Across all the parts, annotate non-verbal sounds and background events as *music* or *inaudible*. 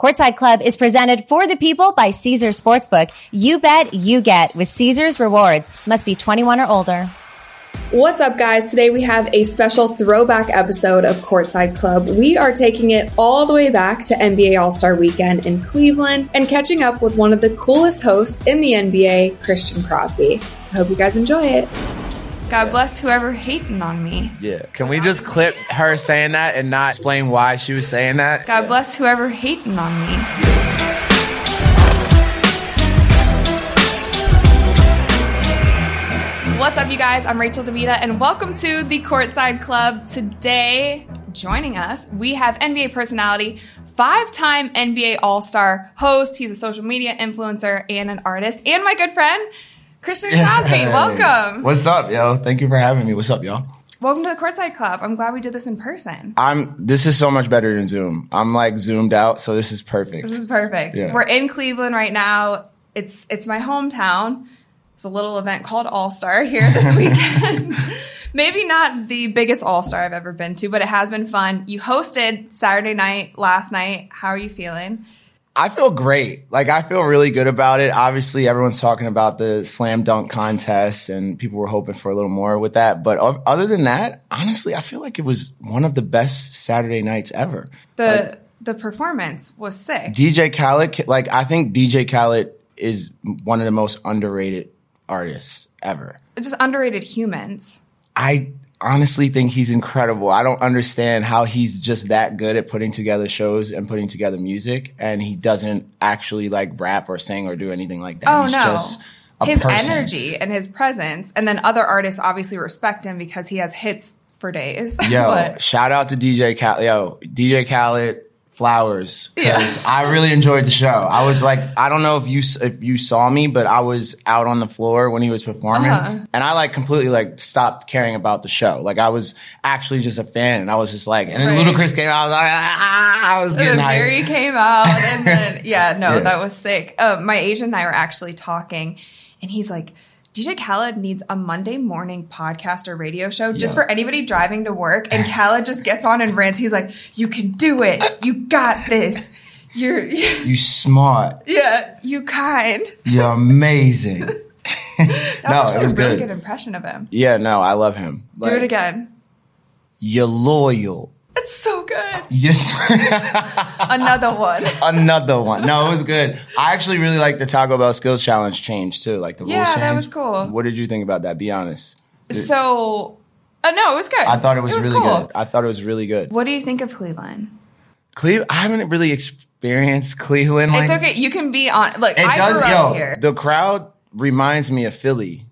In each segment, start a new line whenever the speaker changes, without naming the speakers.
Courtside Club is presented for the people by Caesars Sportsbook. You bet, you get with Caesars Rewards. Must be 21 or older.
What's up, guys? Today we have a special throwback episode of Courtside Club. We are taking it all the way back to NBA All Star Weekend in Cleveland and catching up with one of the coolest hosts in the NBA, Christian Crosby. I hope you guys enjoy it.
God bless whoever hating on me.
Yeah. Can we just clip her saying that and not explain why she was saying that?
God bless whoever hating on me. What's up, you guys? I'm Rachel DeMita, and welcome to the Courtside Club. Today, joining us, we have NBA personality, five time NBA All Star host. He's a social media influencer and an artist, and my good friend, Christian Crosby.
Hey.
Welcome.
What's up, yo? Thank you for having me. What's up, y'all?
Welcome to the Courtside Club. I'm glad we did this in person.
I'm. This is so much better than Zoom. I'm like zoomed out, so this is perfect.
This is perfect.
Yeah.
We're in Cleveland right now. It's it's my hometown. It's a little event called All Star here this *laughs* weekend. *laughs* Maybe not the biggest All Star I've ever been to, but it has been fun. You hosted Saturday night last night. How are you feeling?
I feel great. Like I feel really good about it. Obviously, everyone's talking about the slam dunk contest, and people were hoping for a little more with that. But o- other than that, honestly, I feel like it was one of the best Saturday nights ever.
The the performance was sick.
DJ Khaled, like I think DJ Khaled is one of the most underrated artists ever.
Just underrated humans.
I honestly think he's incredible. I don't understand how he's just that good at putting together shows and putting together music, and he doesn't actually like rap or sing or do anything like that.
Oh
he's
no.
just a
His
person.
energy and his presence, and then other artists obviously respect him because he has hits for days. *laughs*
Yo, shout out to DJ Khaled. Yo, DJ Khaled, flowers.
Yeah.
Because I really enjoyed the show. I was like, I don't know if you if you saw me, but I was out on the floor when he was performing,
Uh-huh.
and I like completely like stopped caring about the show. Like I was actually just a fan, and I was just like, and then
Right.
Ludacris came out. I was like, ah, I was
And
getting
then
hyped.
Mary came out, and then *laughs* yeah, no,
Yeah.
that was sick. Uh, my agent and I were actually talking, and he's like, DJ Khaled needs a Monday morning podcast or radio show just
Yeah.
for anybody driving to work. And Khaled just gets on and rants. He's like, "You can do it. You got this. You're, *laughs*
You smart.
yeah, you kind."
You're amazing. *laughs* *laughs*
That
no,
was
it was
a really
good.
good. impression of him.
Yeah, no, I love him.
Do it again.
You're loyal.
It's so good.
Yes. *laughs*
Another one.
Another one. No, it was good. I actually really like the Taco Bell Skills Challenge change too. Like the rules
Yeah, that was cool.
What did you think about that? Be honest.
So, uh, no, it was good.
I thought it was, really
cool.
good. I thought it was really good.
What do you think of Cleveland?
Cleveland. I haven't really experienced Cleveland.
It's okay. You can be on. Look,
It
I
does.
grew
Yo,
up here.
the crowd reminds me of Philly,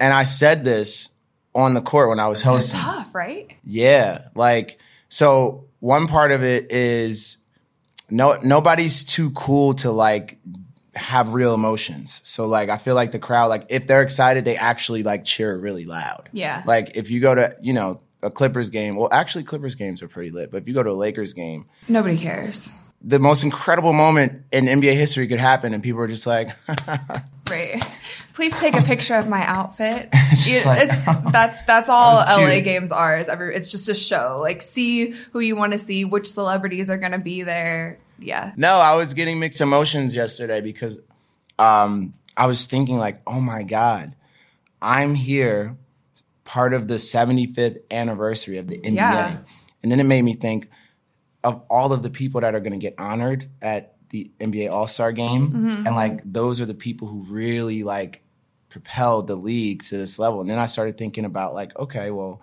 and I said this on the court when I was hosting.
Tough, right?
Yeah, like so. One part of it is no nobody's too cool to like have real emotions. So like I feel like the crowd like if they're excited, they actually like cheer really loud.
Yeah.
Like if you go to you know a Clippers game, well actually Clippers games are pretty lit, but if you go to a Lakers game,
Nobody cares,
the most incredible moment in NBA history could happen, and people are just like, *laughs*
right? Please take a picture of my outfit. *laughs*
It's like-
it's that's that's all
That
LA
cute.
games are. Is every it's just a show. Like see who you want to see, which celebrities are going to be there. Yeah.
No, I was getting mixed emotions yesterday because um, I was thinking like, oh my god, I'm here, part of the 75th anniversary of the NBA,
Yeah.
and then it made me think of all of the people that are going to get honored at the NBA All Star Game,
Mm-hmm.
and like those are the people who really like propelled the league to this level. And then I started thinking about like, okay, well,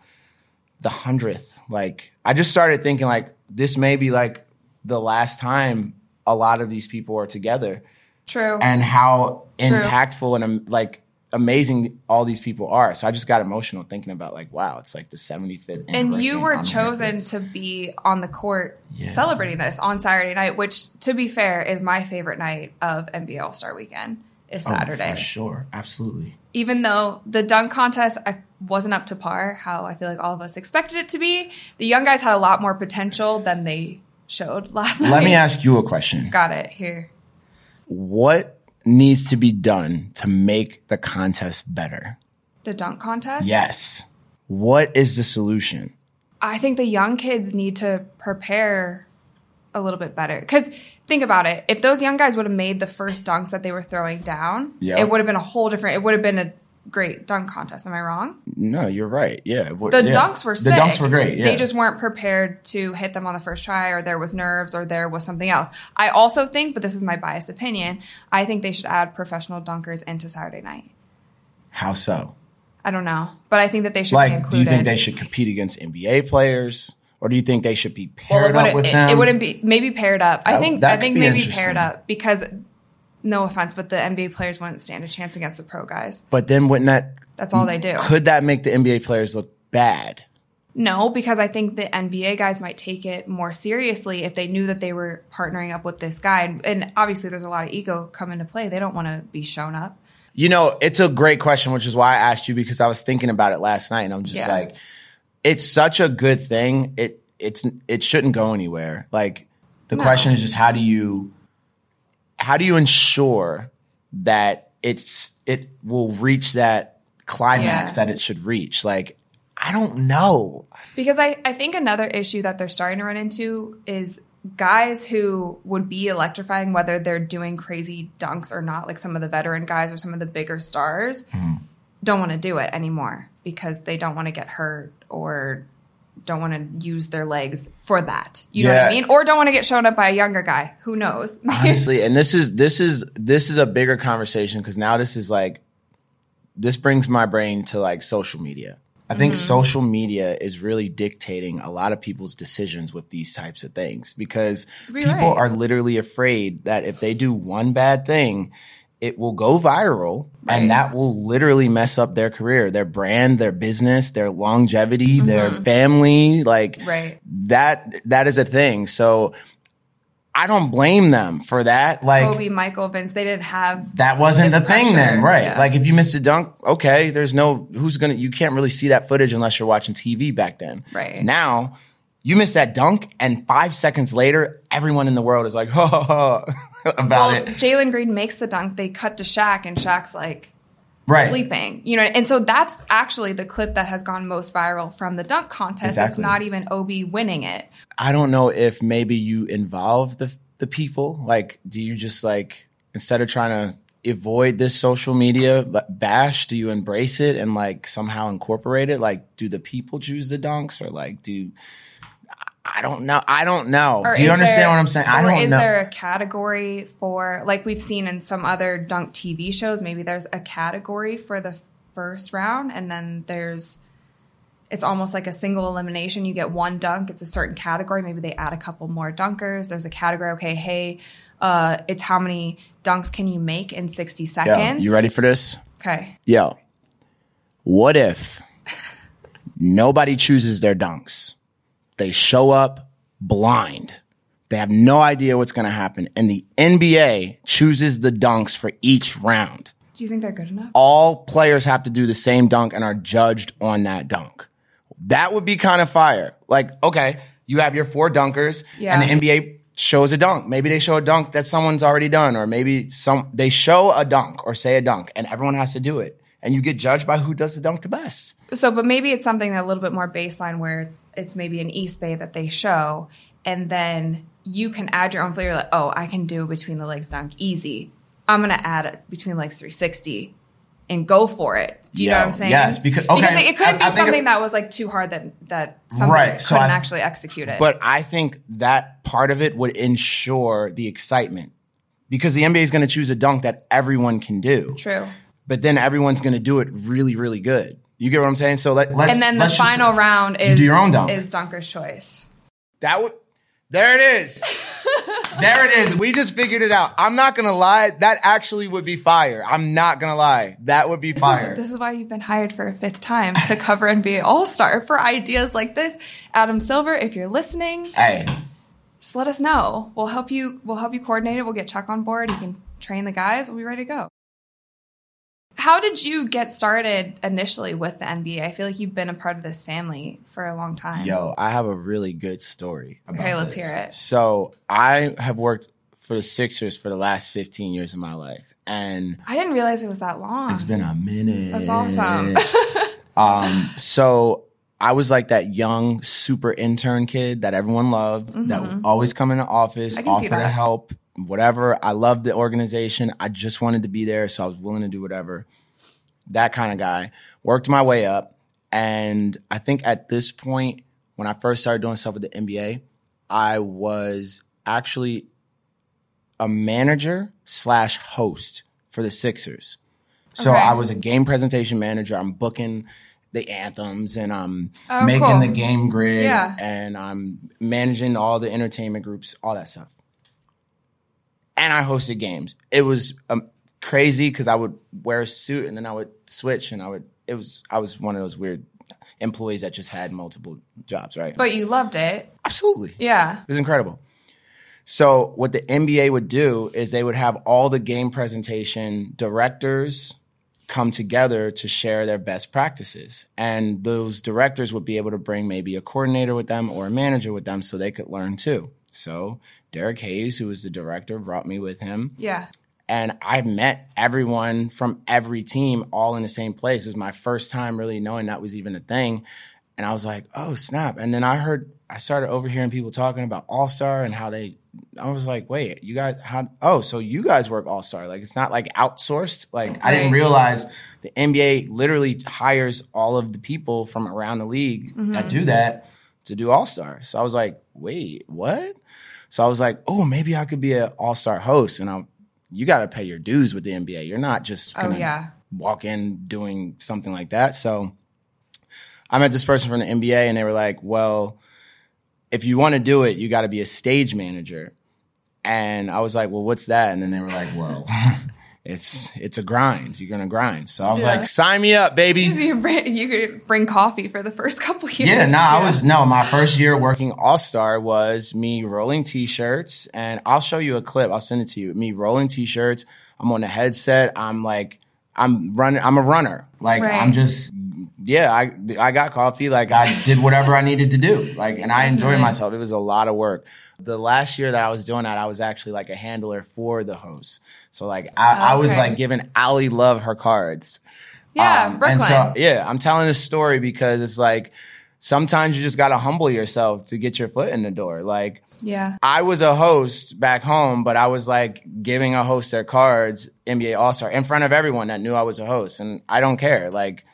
the hundredth. Like I just started thinking like this may be like the last time a lot of these people are together
True.
and how impactful and um, like amazing all these people are. So I just got emotional thinking about like wow, it's like the 75th
and you were
I'm here for
chosen to be on the court
Yeah.
celebrating this on Saturday night, which, to be fair, is my favorite night of NBA All Star Weekend. Is
Oh,
Saturday.
for sure, absolutely.
even though the dunk contest I wasn't up to par how I feel like all of us expected it to be, the young guys had a lot more potential than they showed last night.
Let me ask you a question.
Got it here.
What needs to be done to make the contest better?
The dunk contest?
Yes. What is the solution?
I think the young kids need to prepare a little bit better. Because think about it. If those young guys would have made the first dunks that they were throwing down,
Yeah.
it would have been a whole different, it would have been a great dunk contest. Am I wrong?
No, you're right. Yeah.
The
yeah.
dunks were sick.
The dunks were great. Yeah.
They just weren't prepared to hit them on the first try, or there was nerves, or there was something else. I also think, but this is my biased opinion, I think they should add professional dunkers into Saturday night.
How so?
I don't know, but I think that they should be
Like,
included.
do you think they should compete against NBA players, or do you think they should be paired
it
up with
it,
them?
it wouldn't be maybe paired up. I think I think maybe paired up because no offense, but the NBA players wouldn't stand a chance against the pro guys.
But then wouldn't that?
That's all they do.
Could that make the NBA players look bad?
No, because I think the NBA guys might take it more seriously if they knew that they were partnering up with this guy. And, and obviously, there's a lot of ego come into play. They don't want to be shown up.
You know, it's a great question, which is why I asked you because I was thinking about it last night, and I'm just
Yeah.
like, it's such a good thing. It it's it shouldn't go anywhere. Like the
No.
question is just how do you how do you ensure that it's it will reach that climax
Yeah.
that it should reach? Like I don't know.
Because I, I think another issue that they're starting to run into is guys who would be electrifying, whether they're doing crazy dunks or not, like some of the veteran guys or some of the bigger stars, hmm. don't want to do it anymore because they don't want to get hurt or don't want to use their legs for that. You know what I mean? Or don't want to get shown up by a younger guy. Who knows? *laughs*
honestly and this is this is this is a bigger conversation because now this is like this brings my brain to like social media i think
Mm-hmm.
social media is really dictating a lot of people's decisions with these types of things because
You're
people
right.
are literally afraid that if they do one bad thing it will go viral
Right.
and that will literally mess up their career their brand their business their longevity their family like
Mm-hmm. Right.
that that is a thing so I don't blame them for that. Like
Kobe, Michael, Vince, they didn't have
that wasn't the thing then, right?
yeah.
Like if you missed a dunk, okay, there's no who's gonna you can't really see that footage unless you're watching TV back then.
Right.
Now, you miss that dunk, and five seconds later, everyone in the world is like, *laughs* ha ha ha *laughs* about
well,
it.
Jalen Green makes the dunk. They cut to Shaq, and Shaq's like,
Right.
sleeping. You know, and so that's actually the clip that has gone most viral from the dunk contest. It's not even Obi winning it.
I don't know if maybe you involve the the people. Like, do you just like instead of trying to avoid this social media bash, do you embrace it and like somehow incorporate it? Like, do the people choose the dunks or like do I don't know. I don't know.
Or
do you understand
there-
what I'm saying? I don't
is
know.
Is there a category for like we've seen in some other dunk TV shows? Maybe there's a category for the first round, and then there's it's almost like a single elimination. You get one dunk. It's a certain category. Maybe they add a couple more dunkers. There's a category. Okay, hey, uh, it's how many dunks can you make in 60
Yo,
seconds?
you ready for this?
Okay.
Yo, what if nobody chooses their dunks? They show up blind. They have no idea what's going to happen. And the NBA chooses the dunks for each round.
Do you think they're good enough?
All players have to do the same dunk and are judged on that dunk. That would be kind of fire. Like, okay, you have your four dunkers
Yeah.
and the NBA shows a dunk. Maybe they show a dunk that someone's already done, or maybe some they show a dunk or say a dunk, and everyone has to do it. And you get judged by who does the dunk the best.
So, but maybe it's something that a little bit more baseline where it's it's maybe an East Bay that they show, and then you can add your own flavor. Like, oh, I can do between the legs dunk easy. I'm gonna add it between legs 360 and go for it. Do you know what I'm saying?
yes, because-
because
okay,
it, it could
I-
be
I
something
it-
that was like too hard that that somebody
Right,
couldn't
I-
actually execute it.
But I think that part of it would ensure the excitement because the NBA is going to choose a dunk that everyone can do.
true.
But then everyone's going to do it really, really good. You get what I'm saying? So let, let's
And then the
let's just-
final round is
do your own
is Dunker's choice.
That would. There it is. *laughs* there it is. We just figured it out. I'm not gonna lie. That actually would be fire. I'm not gonna lie. That would be
This
fire.
is, this is why you've been hired for a fifth time to cover NBA All Star for ideas like this. Adam Silver, if you're listening,
hey,
just let us know. We'll help you. We'll help you coordinate it. We'll get Chuck on board. He can train the guys. We'll be ready to go. How did you get started initially with the NBA? I feel like you've been a part of this family for a long time.
yo, I have a really good story. About
Okay, let's
this.
hear it.
So I have worked for the Sixers for the last 15 years of my life, and
I didn't realize it was that long.
it's been a minute.
That's awesome. *laughs*
um, so I was like that young super intern kid that everyone loved, that would always come into office,
Mm-hmm. I can see
offer to help, whatever. I loved the organization. I just wanted to be there, so I was willing to do whatever. That kind of guy. Worked my way up, and I think at this point, when I first started doing stuff with the NBA, I was actually a manager slash host for the Sixers. So
Okay.
I was a game presentation manager. I'm booking the anthems and I'm
Oh,
making
cool.
the game grid
Yeah.
and I'm managing all the entertainment groups, all that stuff. And I hosted games. It was um, crazy because I would wear a suit and then I would switch and I would. It was I was one of those weird employees that just had multiple jobs, right?
But you loved it.
Absolutely.
Yeah.
It was incredible. So what the NBA would do is they would have all the game presentation directors come together to share their best practices. And those directors would be able to bring maybe a coordinator with them or a manager with them so they could learn too. So Derek Hayes, who was the director, brought me with him
Yeah.
and I met everyone from every team all in the same place. It was my first time really knowing that was even a thing. And I was like, oh, snap. And then I heard, I started overhearing people talking about All Star and how they, I was like, wait, you guys, how, oh, so you guys work All Star. Like, it's not like outsourced. Like, I didn't realize the NBA literally hires all of the people from around the league that mm-hmm. do that to do All Star. So I was like, wait, what? So I was like, oh, maybe I could be an All Star host. And I'm, you got to pay your dues with the NBA. You're not just
Oh,
gonna
yeah.
walk in doing something like that. So I met this person from the NBA, and they were like, well, if you want to do it, you got to be a stage manager. And I was like, well, what's that? And then they were like, well, *laughs* it's it's a grind. You're gonna grind. So I was
Yeah.
like, sign me up, baby. *laughs*
You, bring, you could bring coffee for the first couple years.
Yeah, no, I was no. My first year working All Star was me rolling T-shirts, and I'll show you a clip. I'll send it to you. Me rolling T-shirts. I'm on a headset. I'm like, I'm running. I'm a runner. Like
Right.
I'm just, yeah. I I got coffee. Like I did whatever I needed to do. Like, and I enjoyed myself. It was a lot of work. The last year that I was doing that, I was actually like a handler for the host. So like, I, I was like giving Ali Love her cards.
Yeah,
Um,
Brooklyn.
And so, yeah, I'm telling this story because it's like sometimes you just got to humble yourself to get your foot in the door. Like,
yeah.
I was a host back home, but I was like giving a host their cards, NBA All Star, in front of everyone that knew I was a host. And I don't care. Like,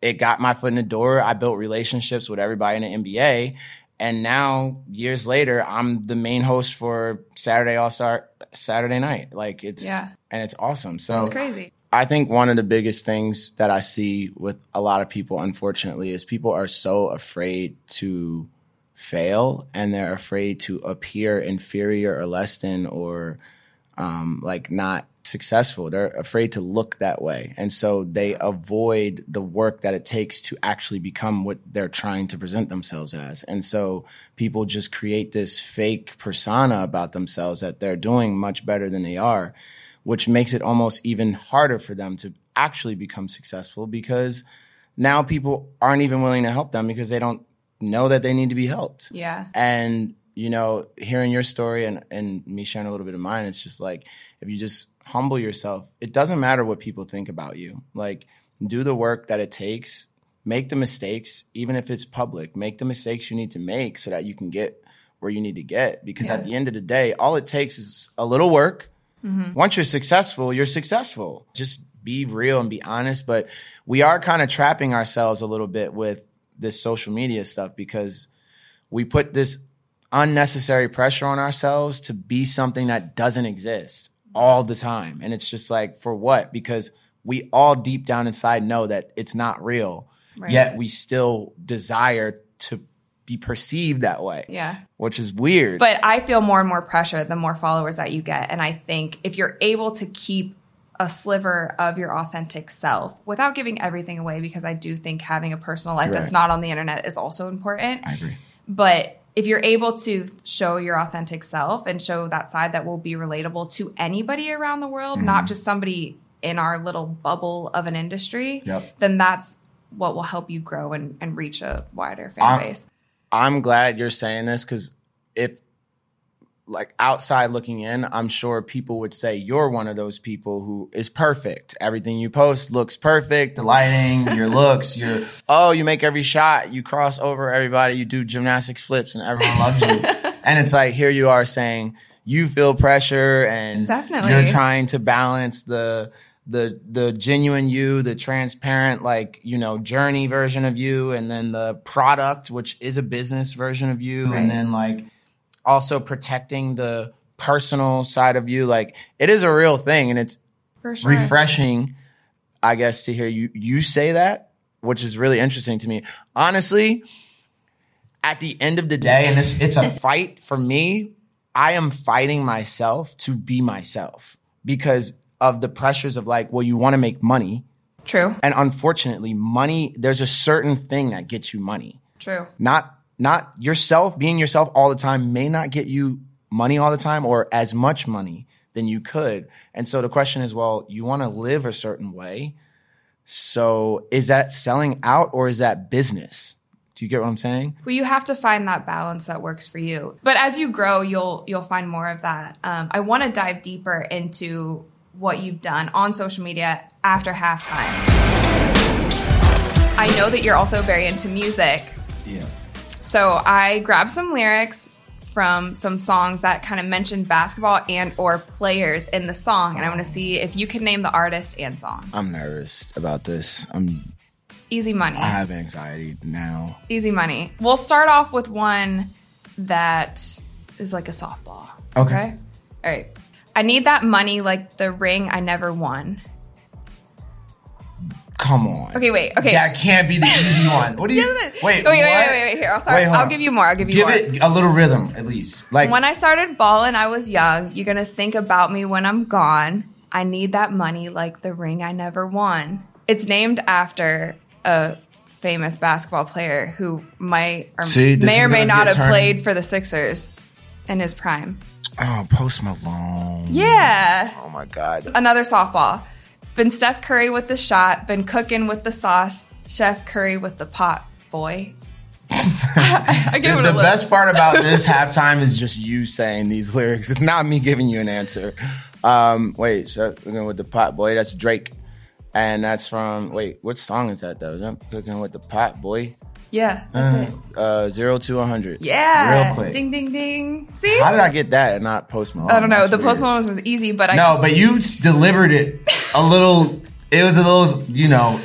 it got my foot in the door. I built relationships with everybody in the NBA. And now, years later, I'm the main host for Saturday All Star Saturday night. Like, it's,
Yeah.
and it's awesome. So,
That's crazy.
I think one of the biggest things that I see with a lot of people, unfortunately, is people are so afraid to fail and they're afraid to appear inferior or less than or um, like not successful. They're afraid to look that way. And so they avoid the work that it takes to actually become what they're trying to present themselves as. And so people just create this fake persona about themselves that they're doing much better than they are, which makes it almost even harder for them to actually become successful because now people aren't even willing to help them because they don't know that they need to be helped.
Yeah.
And you know, hearing your story and and me sharing a little bit of mine, it's just like if you just humble yourself, it doesn't matter what people think about you. Like do the work that it takes, make the mistakes, even if it's public, make the mistakes you need to make so that you can get where you need to get. Because
Yeah.
at the end of the day, all it takes is a little work. Mm-hmm. Once you're successful, you're successful. Just be real and be honest. But we are kind of trapping ourselves a little bit with this social media stuff because we put this unnecessary pressure on ourselves to be something that doesn't exist all the time. And it's just like, for what? Because we all deep down inside know that it's not real,
Right.
yet we still desire to be perceived that way,
Yeah.
which is weird.
But I feel more and more pressure the more followers that you get. And I think if you're able to keep a sliver of your authentic self without giving everything away, because I do think having a personal life that's not on the internet is also important.
I agree.
But if you're able to show your authentic self and show that side that will be relatable to anybody around the world,
Mm-hmm.
not just somebody in our little bubble of an industry,
Yep.
then that's what will help you grow and, and reach a wider fan
I'm-
base.
I'm glad you're saying this because if like outside looking in, I'm sure people would say you're one of those people who is perfect. Everything you post looks perfect. The lighting, your looks, your *laughs* oh, you make every shot, you cross over everybody, you do gymnastics flips, and everyone loves you. *laughs* and it's like here you are saying you feel pressure and
Definitely.
you're trying to balance the the the genuine you, the transparent like you know journey version of you, and then the product, which is a business version of you, and then like also protecting the personal side of you. Like it is a real thing, and it's
sure.
refreshing, I guess, to hear you you say that, which is really interesting to me. Honestly, at the end of the day, and this it's a *laughs* fight for me. I am fighting myself to be myself because of the pressures of like, well, you want to make money.
True.
And unfortunately, money, there's a certain thing that gets you money.
True.
Not not yourself, being yourself all the time may not get you money all the time or as much money than you could. And so the question is, well, you want to live a certain way. So is that selling out or is that business? Do you get what I'm saying?
Well, you have to find that balance that works for you. But as you grow, you'll you'll find more of that. Um, I want to dive deeper into what you've done on social media after halftime. I know that you're also very into music.
Yeah.
So I grabbed some lyrics from some songs that kind of mentioned basketball and or players in the song, and I want to see if you can name the artist and song.
I'm nervous about this. I'm
Easy money.
I have anxiety now.
Easy money. We'll start off with one that is like a softball.
Okay.
All right. I need that money like the ring I never won.
Come on.
Okay, wait. Okay.
That can't be the easy *laughs* one. What do you
Yes,
wait?
wait, wait, wait, wait, wait. Here, I'll start.
Wait,
I'll
on.
give you more. I'll give you
Give
more.
it a little rhythm at least. Like
When I started balling, I was young. You're gonna think about me when I'm gone. I need that money like the ring I never won. It's named after a famous basketball player who might or
See,
may or may not have
turn.
played for the Sixers in his prime.
oh, Post Malone.
Yeah.
Oh my God.
Another softball. Been Steph Curry with the shot, been cooking with the sauce, Chef Curry with the pot, boy. I give
The,
it
the best part about this halftime is just you saying these lyrics. It's not me giving you an answer. Um, wait, so we're going with the pot boy. That's Drake, and that's from. Wait, what song is that though? Is that cooking with the pot boy?
Yeah, that's it.
Uh, zero to hundred.
Yeah.
real quick.
Ding, ding, ding. See?
How did I get that and not Post Malone?
I don't know.
That's
The
weird.
post Malone was easy, but I
No, but you delivered it a *laughs* little. It was a little, you know.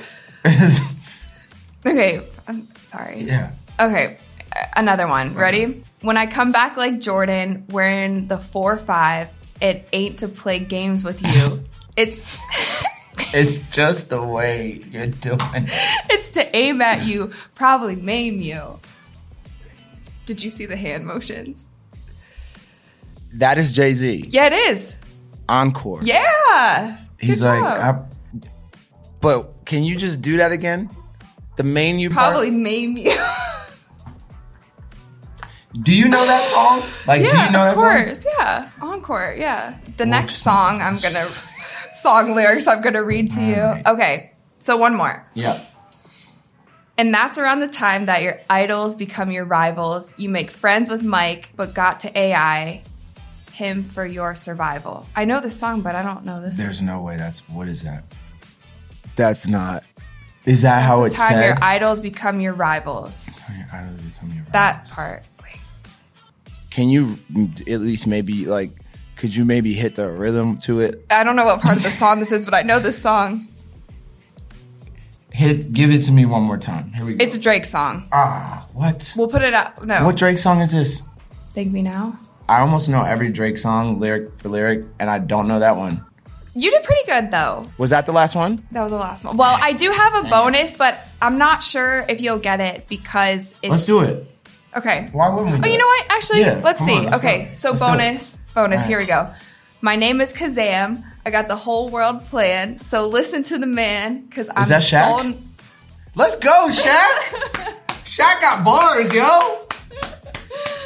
okay. *laughs* I'm sorry.
yeah.
Okay, another one. Ready? When I come back like Jordan, wearing the four five, it ain't to play games with you. *laughs* It's
It's just the way you're doing.
it's to aim at you, probably maim you. Did you see the hand motions?
That is Jay Z.
Yeah, it is.
Encore.
Yeah.
He's
Good
like,
job.
I, but can you just do that again? The main you part?
probably maim you. *laughs*
Do you know that song? Like, do
yeah,
you know
of
that song?
course. Yeah, encore. Yeah. The next song I'm gonna song lyrics I'm gonna read to you.
Alright.
Okay, so one more.
Yeah.
And that's around the time that your idols become your rivals. You make friends with Mike, but got to AI him for your survival. I know this song, but I don't know this.
There's no way that's what is that? That's not. Is that how it's
time
said?
your idols become your rivals.
I don't know, tell me about
That part. Wait.
Can you at least maybe like? Could you maybe hit the rhythm to it?
I don't know what part of the song this is, but I know this song.
Hit. Give it to me one more time. Here we go.
It's a Drake song.
ah what?
We'll put it out. No.
What Drake song is this?
Thank Me Now.
I almost know every Drake song lyric for lyric, and I don't know that one.
You did pretty good though.
Was that the last one?
That was the last one. Well, I do have a bonus, but I'm not sure if you'll get it because it's
Let's do it.
Okay.
Why wouldn't we?
Oh, you know what? Actually,
Yeah,
let's
come
see.
on, let's
okay,
go.
so
Let's do it.
bonus, bonus.
All
Here we go. My name is Kazam. I got the whole world planned. So listen to the man, cause I'm
that Shaq?
soul-
Let's go, Shaq. *laughs* Shaq got bars, yo.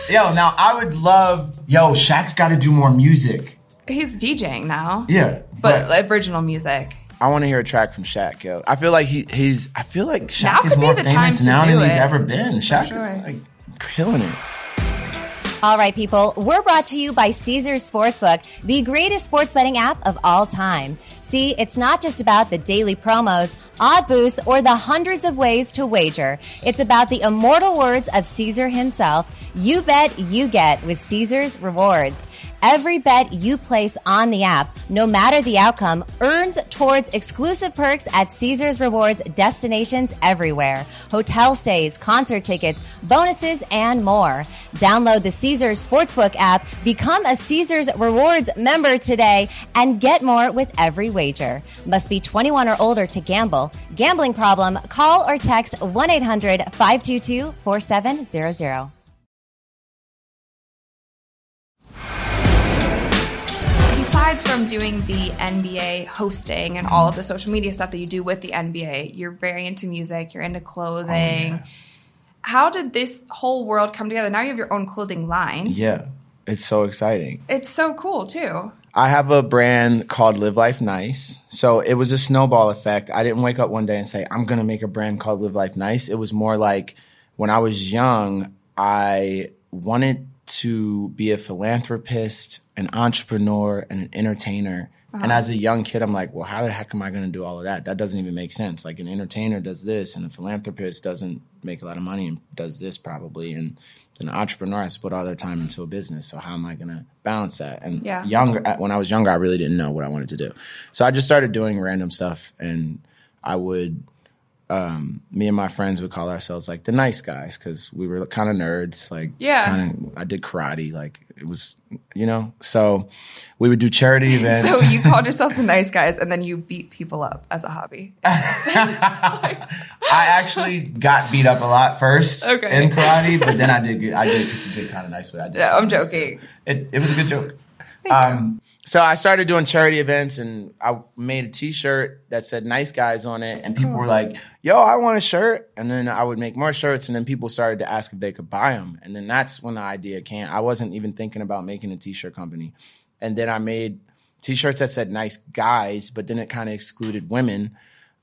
Yo, now I would love. Yo, Shaq's got to do more music.
He's DJing now,
Yeah,
but original music.
I want to hear a track from Shaq, yo. I feel like he he's. I feel like Shaq
Now
is
could be
more
the
famous
time to
now than he's ever been. Shaq
sure.
is like killing it.
All right, people, we're brought to you by Caesars Sportsbook, the greatest sports betting app of all time. See, it's not just about the daily promos, odd boosts, or the hundreds of ways to wager. It's about the immortal words of Caesar himself you bet, you get with Caesars Rewards. Every bet you place on the app, no matter the outcome, earns towards exclusive perks at Caesars Rewards destinations everywhere. Hotel stays, concert tickets, bonuses, and more. Download the Caesars Sportsbook app, become a Caesars Rewards member today, and get more with every wager. Must be 21 or older to gamble. Gambling problem? Call or text 1 800 522 4700.
Besides from doing the NBA hosting and all of the social media stuff that you do with the NBA, you're very into music, you're into clothing. Oh, How did this whole world come together? Now you have your own clothing line.
Yeah, it's so exciting.
It's so cool too.
I have a brand called Live Life Nice. So it was a snowball effect. I didn't wake up one day and say, I'm going to make a brand called Live Life Nice. It was more like when I was young, I wanted to be a philanthropist, an entrepreneur, and an entertainer. And uh-huh. as a young kid, I'm like, well, how the heck am I going to do all of that? That doesn't even make sense. Like an entertainer does this, and a philanthropist doesn't make a lot of money and does this probably. And an entrepreneur has to put all their time into a business. So how am I going to balance that? And
Yeah.
younger, when I was younger, I really didn't know what I wanted to do. So I just started doing random stuff, and I would um, me and my friends would call ourselves like the nice guys because we were kind of nerds. Like,
Yeah.
kind of. I did karate. Like, it was, you know. So we would do charity *laughs* events.
So you called yourself the nice guys and then you beat people up as a hobby. *laughs*
I actually got beat up a lot first
Okay.
in karate, but then I did I did get kind of nice with it. I did
Yeah, I'm joking.
It it was a good joke. Um, so I started doing charity events, and I made a T-shirt that said "Nice Guys" on it, and people were like, "Yo, I want a shirt!" And then I would make more shirts, and then people started to ask if they could buy them, and then that's when the idea came. I wasn't even thinking about making a T-shirt company, and then I made T-shirts that said "Nice Guys," but then it kind of excluded women.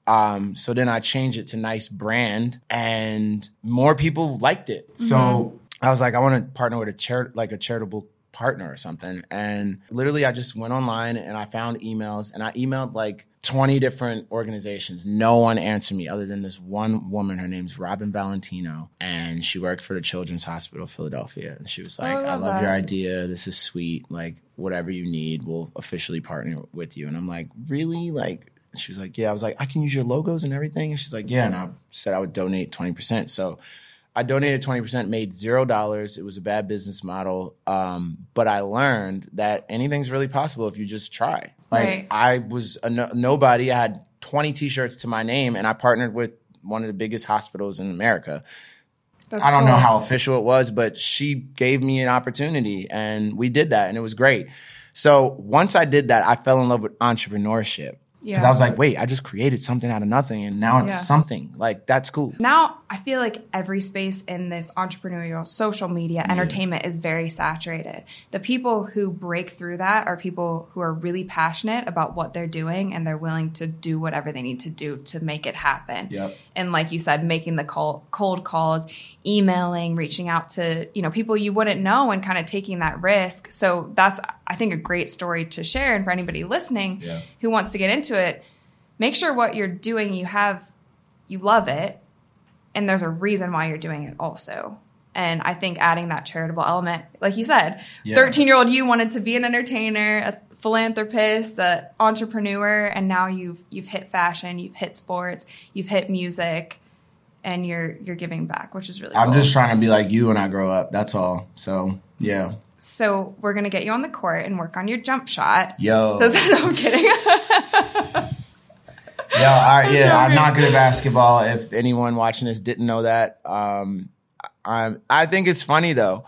Um, so then I changed it to nice brand and more people liked it. So I was like, I want to partner with a char- like a charitable partner or something. And literally I just went online and I found emails and I emailed like 20 different organizations. No one answered me other than this one woman. Her name's Robin Valentino and she worked for the Children's Hospital of Philadelphia. And she was oh, like,
I love
your idea. This is sweet. Like whatever you need, we'll officially partner with you. And I'm like, really? Like, she was like, yeah. I was like, I can use your logos and everything. And she's like, yeah. And I said I would donate 20%. So I donated 20%, made zero dollars. It was a bad business model. Um, but I learned that anything's really possible if you just try. Like
Right.
I was a no- nobody. I had 20 t-shirts to my name and I partnered with one of the biggest hospitals in America.
That's
I don't know how official it was, but she gave me an opportunity and we did that and it was great. So once I did that, I fell in love with entrepreneurship. Because
Yeah.
I was like, wait, I just created something out of nothing and now it's
Yeah.
something. Like, that's cool.
Now I feel like every space in this entrepreneurial social media entertainment is very saturated. The people who break through that are people who are really passionate about what they're doing and they're willing to do whatever they need to do to make it happen.
Yep.
And like you said, making the call, cold calls, emailing, reaching out to, you know, people you wouldn't know and kind of taking that risk. So that's I think a great story to share and for anybody listening
Yeah.
who wants to get into it, make sure what you're doing you have you love it and there's a reason why you're doing it also and i think adding that charitable element like you said
Yeah.
13 year old you wanted to be an entertainer a philanthropist an entrepreneur and now you've you've hit fashion you've hit sports you've hit music and you're you're giving back which is really
I'm
cool.
just trying to be like you when I grow up. That's all. So, yeah.
So we're gonna get you on the court and work on your jump shot
Yo. *laughs*
no, i'm kidding
Yeah, all right, yeah, I'm not good at basketball. If anyone watching this didn't know that, um, I'm, I think it's funny though.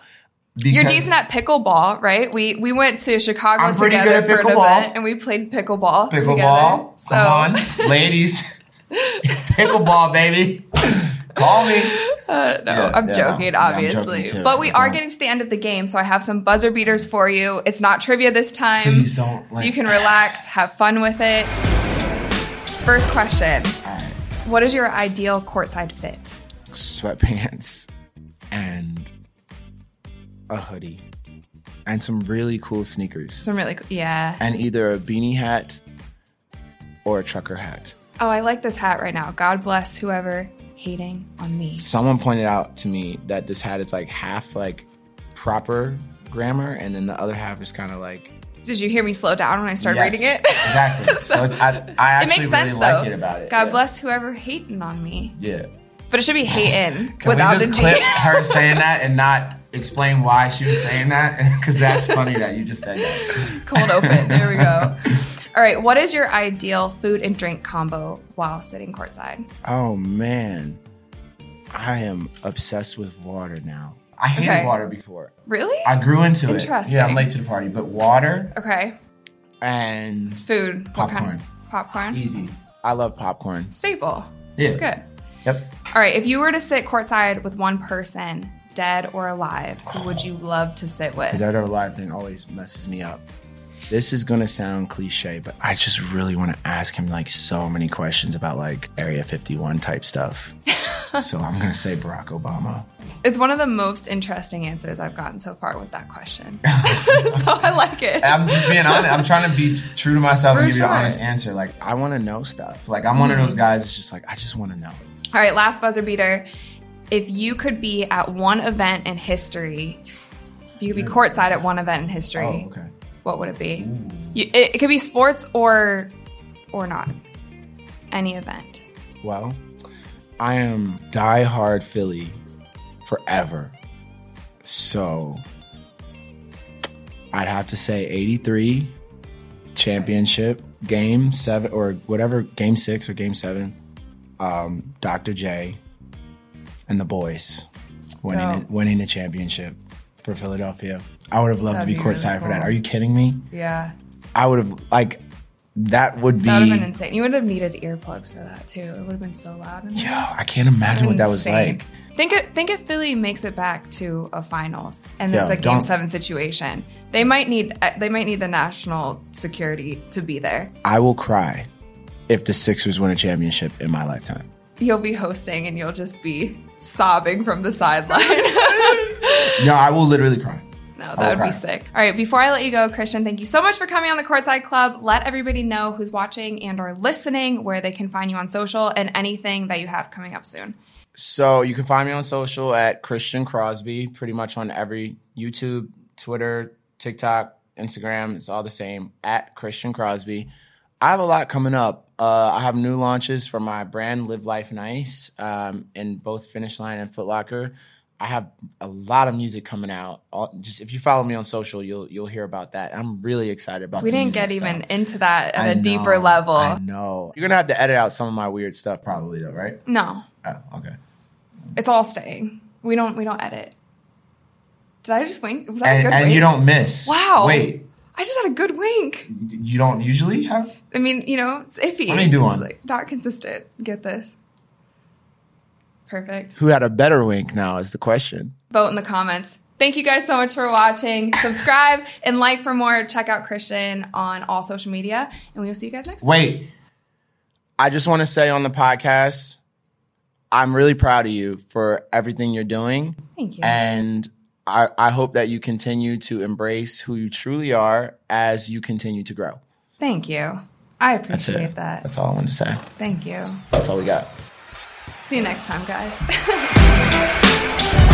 You're decent at pickleball, right? We we went to Chicago
I'm pretty
together
good at
for an
pickleball.
event, and we played pickleball.
Pickleball.
together. So
Come on, *laughs* ladies. *laughs* Pickleball, baby. Call me.
Uh, no,
Yeah,
I'm
yeah,
joking,
I'm
obviously.
joking too.
but we are getting to the end of the game, so I have some buzzer beaters for you. It's not trivia this time,
Please don't.
so you can relax, have fun with it. First question:
right.
What is your ideal courtside fit?
Sweatpants and a hoodie and some really cool sneakers
Some really cool. Yeah.
and either a beanie hat or a trucker hat.
Oh, I like this hat right now. God bless whoever hating on me.
Someone pointed out to me that this hat is like half like proper grammar and then the other half is kind of like
Did you hear me slow down when I started
Yes,
reading it?
exactly. *laughs* so it's, I, I
it
actually
makes sense
really
though.
like it about it.
God
yeah.
bless whoever hating on me.
Yeah.
But it should be hating *laughs* without
we
the G.
clip *laughs* her saying that and not explain why she was saying that? Because that's funny that you just said that.
Cold open. There we go. All right. What is your ideal food and drink combo while sitting courtside?
Oh man, I am obsessed with water now. I hated
Okay.
water before.
Really?
I grew into it.
Interesting.
Yeah, I'm late to the party, but water
okay.
and
Food. What kind?
Popcorn.
Popcorn.
easy. I love popcorn.
Staple.
Yeah.
It's good.
Yep.
All right. If you were to sit courtside with one person, dead or alive, who would you love to sit with?
The
with?
dead or alive thing always messes me up. This is gonna sound cliche, but I just really want to ask him like so many questions about like Area 51 type stuff. *laughs* so I'm gonna say Barack Obama.
It's one of the most interesting answers I've gotten so far with that question. *laughs* so I like it.
I'm just being honest. I'm trying to be true to myself
For
and give you
sure.
the honest answer. Like I want to know stuff. Like I'm one of
Mm-hmm.
those guys that's just like I just want to know.
All right, last buzzer beater. If you could be at one event in history, if you could be courtside at one event in history,
Oh, okay.
What would it be? You, it, it could be sports or or not. Any event.
Well, I am diehard Philly forever. So I'd have to say 83 championship game seven or whatever, game six or game seven. Um, Dr. J and the boys winning,
Oh.
it, winning the championship for Philadelphia. I would have loved
That'd
to be
be really
courtside for that.
cool.
Are you kidding me?
Yeah.
I would have, like, that would be.
That would have been insane. You would have needed earplugs for that too. It would have been so loud. In.
Yo, I can't imagine what that was
Insane.
like.
Think if, think if Philly makes it back to a finals and it's a game seven situation, they might need uh, they might need the national security to be there.
I will cry if the Sixers win a championship in my lifetime.
You'll be hosting and you'll just be sobbing from the sideline. *laughs*
No, I will literally cry. Will
that would be sick. All right, before I let you go, Christian, thank you so much for coming on the Courtside Club. Let everybody know who's watching and or listening where they can find you on social and anything that you have coming up soon.
So you can find me on social at Christian Crosby, pretty much on every YouTube, Twitter, TikTok, Instagram. It's all the same at Christian Crosby. I have a lot coming up. Uh, I have new launches for my brand, Live Life Nice, um, in both Finish Line and Foot Locker. I have a lot of music coming out. All, just if you follow me on social, you'll you'll hear about that. I'm really excited about.
We didn't get even into that at a
know,
deeper level.
I know. You're gonna have to edit out some of my weird stuff, probably though, right?
No,
Oh, okay.
it's all staying. We don't we don't edit. Did I just wink? Was that a
And,
good
and
wink?
you don't miss.
Wow.
Wait,
I just had a good wink.
you don't usually have?
I mean, you know, it's iffy.
Let me do
It's,
one.
like, not consistent. Get this. Perfect.
Who had a better wink now is the question.
Vote in the comments. Thank you guys so much for watching. Subscribe and like for more. Check out Christian on all social media, and we will see you guys next time.
Wait, I just want to say on the podcast, I'm really proud of you for everything you're doing.
Thank you.
And I, I hope that you continue to embrace who you truly are as you continue to grow.
Thank you. I appreciate
it.
that.
That's all I want to say.
Thank you.
That's all we got.
See you next time, guys. *laughs*